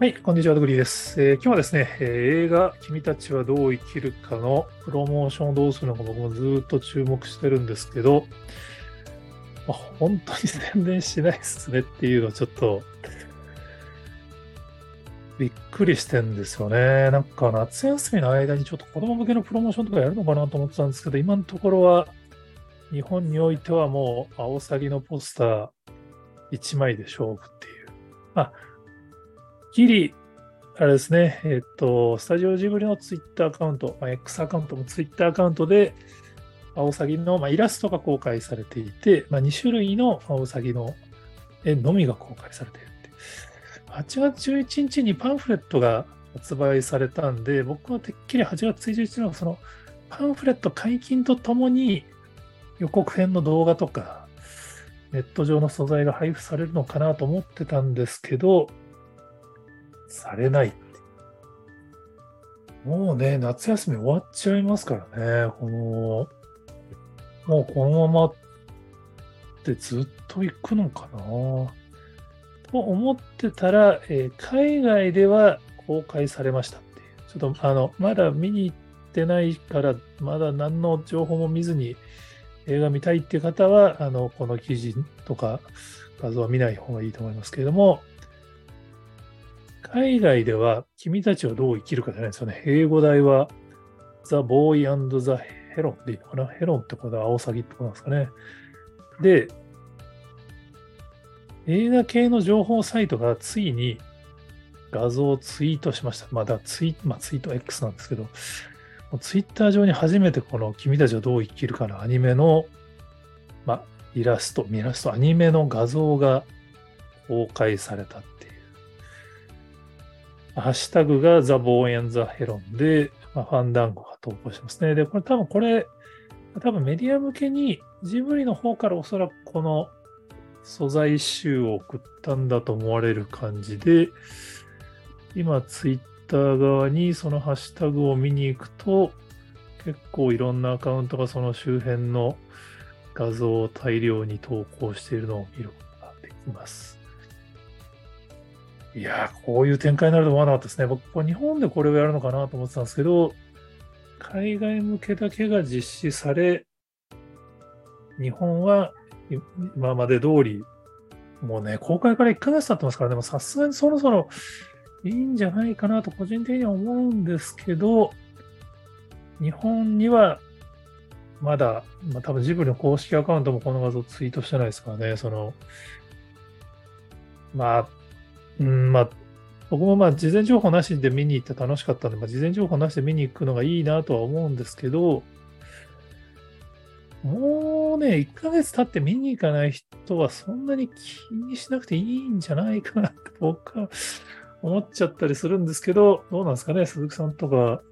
はい、こんにちは、ドグリーです、えー今日はですね、えー映画、君たちはどう生きるかのプロモーションをどうするのか僕もずっと注目してるんですけど、まあ、本当に宣伝しないですねっていうのをちょっと、びっくりしてんですよね。なんか夏休みの間にちょっと子供向けのプロモーションとかやるのかなと思ってたんですけど、今のところは日本においてはもう、アオサギのポスター1枚で勝負っていう。あ、ギリ、あれですね、えっと、スタジオジブリのツイッターアカウント、まあ、X アカウントもツイッターアカウントで、アオサギの、まあ、イラストが公開されていて、まあ、2種類のアオサギの絵のみが公開されているって。8月11日にパンフレットが発売されたんで、僕はてっきり8月11日のそのパンフレット解禁とともに予告編の動画とか、ネット上の素材が配布されるのかなと思ってたんですけど、されないって。もうね、夏休み終わっちゃいますからね。この、もうこのままってずっと行くのかなと思ってたら、えー海外では公開されましたっていう。ちょっとあの、まだ見に行ってないから、まだ何の情報も見ずに映画見たいっていう方は、あの、この記事とか画像は見ない方がいいと思いますけれども、海外では君たちはどう生きるかじゃないですよね。英語題は The Boy and the Heron でいいのかなヘロンってことはアオサギってことなんですかね。で、映画系の情報サイトがついに画像をツイートしました。まだツイ,、まあ、ツイート X なんですけど、ツイッター上に初めてこの君たちはどう生きるかのアニメの、まあ、イラスト、イラスト、アニメの画像が公開されたっ。ハッシュタグがザ・ボーエン・ザ・ヘロンで、まあ、ファンダンゴが投稿してますね。で、これ多分これ、多分メディア向けにジブリの方からおそらくこの素材集を送ったんだと思われる感じで、今ツイッター側にそのハッシュタグを見に行くと、結構いろんなアカウントがその周辺の画像を大量に投稿しているのを見ることができます。いやー、こういう展開になると思わなかったですね。僕、日本でこれをやるのかなと思ってたんですけど、海外向けだけが実施され、日本は今まで通り、もうね、公開から1ヶ月経ってますからね、もさすがにそろそろいいんじゃないかなと個人的には思うんですけど、日本にはまだ、まあ、多分ジブリの公式アカウントもこの画像ツイートしてないですからね、その、まあ、うん、まあ、僕もまあ事前情報なしで見に行って楽しかったんで、まあ、事前情報なしで見に行くのがいいなとは思うんですけど、もうね、1ヶ月経って見に行かない人はそんなに気にしなくていいんじゃないかなって僕は思っちゃったりするんですけど、どうなんですかね、鈴木さんとか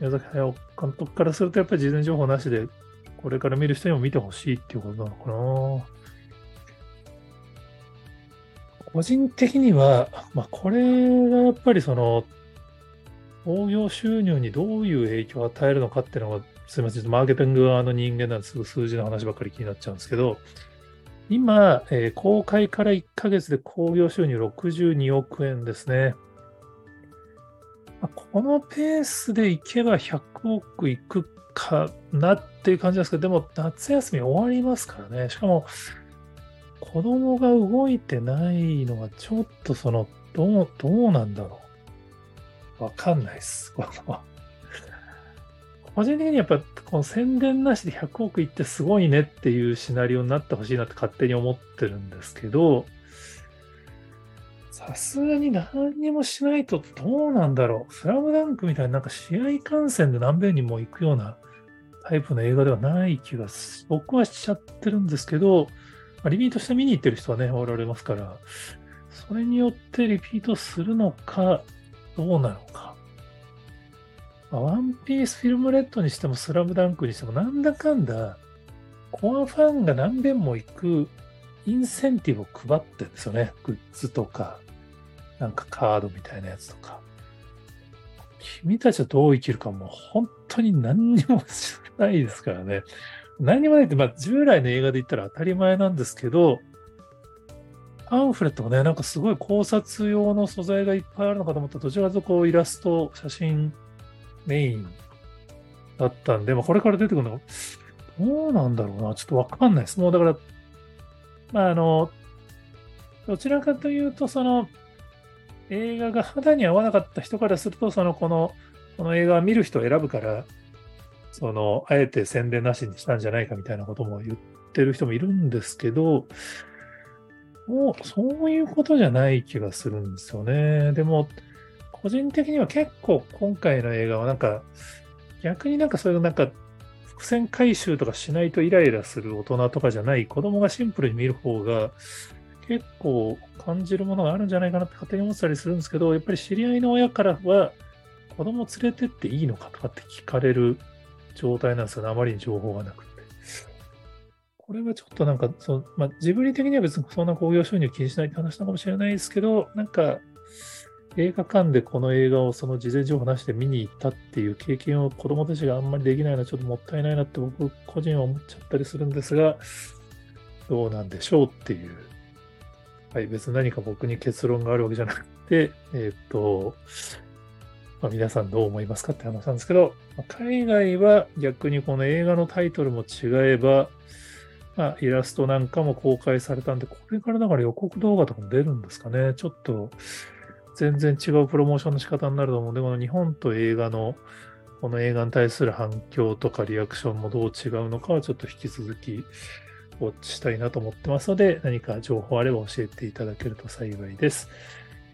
宮崎駿監督からするとやっぱり事前情報なしでこれから見る人にも見てほしいっていうことなのかな。個人的には、まあ、これがやっぱりその、興行収入にどういう影響を与えるのかっていうのが、すみません、マーケティング側の人間なんですぐ数字の話ばっかり気になっちゃうんですけど、今、えー公開から1ヶ月で興行収入62億円ですね。まあこのペースでいけば100億いくかなっていう感じなんですけど、でも夏休み終わりますからね。しかも、子供が動いてないのがちょっとその、どう、どうなんだろう。わかんないです。この 個人的にやっぱこの宣伝なしで100億いってすごいねっていうシナリオになってほしいなって勝手に思ってるんですけど、さすがに何にもしないとどうなんだろう。スラムダンクみたいになんか試合観戦で何べんにも行くようなタイプの映画ではない気が僕はしちゃってるんですけど、まリピートして見に行ってる人はね、おられますから、それによってリピートするのか、どうなのか。まあ ONE PIECE FILM RED にしてもスラムダンクにしてもなんだかんだコアファンが何遍も行くインセンティブを配ってるんですよね。グッズとか、なんかカードみたいなやつとか。君たちはどう生きるかも本当に何にも知らないですからね。何もないって、まあ従来の映画で言ったら当たり前なんですけど、パンフレットもね、なんかすごい考察用の素材がいっぱいあるのかと思ったら、どちらかとこうイラスト、写真メインだったんで、まあ、これから出てくるのどうなんだろうな。ちょっとわかんないです。もうだから、まあ、あの、どちらかというと、その、映画が肌に合わなかった人からすると、その、この、この映画を見る人を選ぶから、その、あえて宣伝なしにしたんじゃないかみたいなことも言ってる人もいるんですけど、もう、そういうことじゃない気がするんですよね。でも、個人的には結構今回の映画はなんか、逆になんかそういうなんか、伏線回収とかしないとイライラする大人とかじゃない子供がシンプルに見る方が結構感じるものがあるんじゃないかなって勝手に思ってたりするんですけど、やっぱり知り合いの親からは子供連れてっていいのかとかって聞かれる状態なんですよね。あまりに情報がなくて。これはちょっとなんか、そまあ、ジブリ的には別にそんな興行収入気にしないって話なのかもしれないですけど、なんか、映画館でこの映画をその事前情報なしで見に行ったっていう経験を子供たちがあんまりできないのはちょっともったいないなって僕個人は思っちゃったりするんですが、どうなんでしょうっていう。はい、別に何か僕に結論があるわけじゃなくて、えっ、と、まあ、皆さんどう思いますかって話なんですけど、ま、海外は逆にこの映画のタイトルも違えば、まあ、イラストなんかも公開されたんで、これからだから予告動画とかも出るんですかね。ちょっと全然違うプロモーションの仕方になると思うんで、この日本と映画のこの映画に対する反響とかリアクションもどう違うのかはちょっと引き続きウォッチしたいなと思ってますので、何か情報あれば教えていただけると幸いです。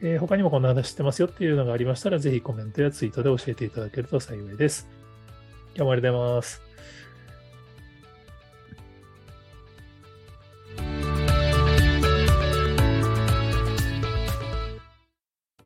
えー、他にもこんな話してますよっていうのがありましたら、ぜひコメントやツイートで教えていただけると幸いです。今日もありがとうございます。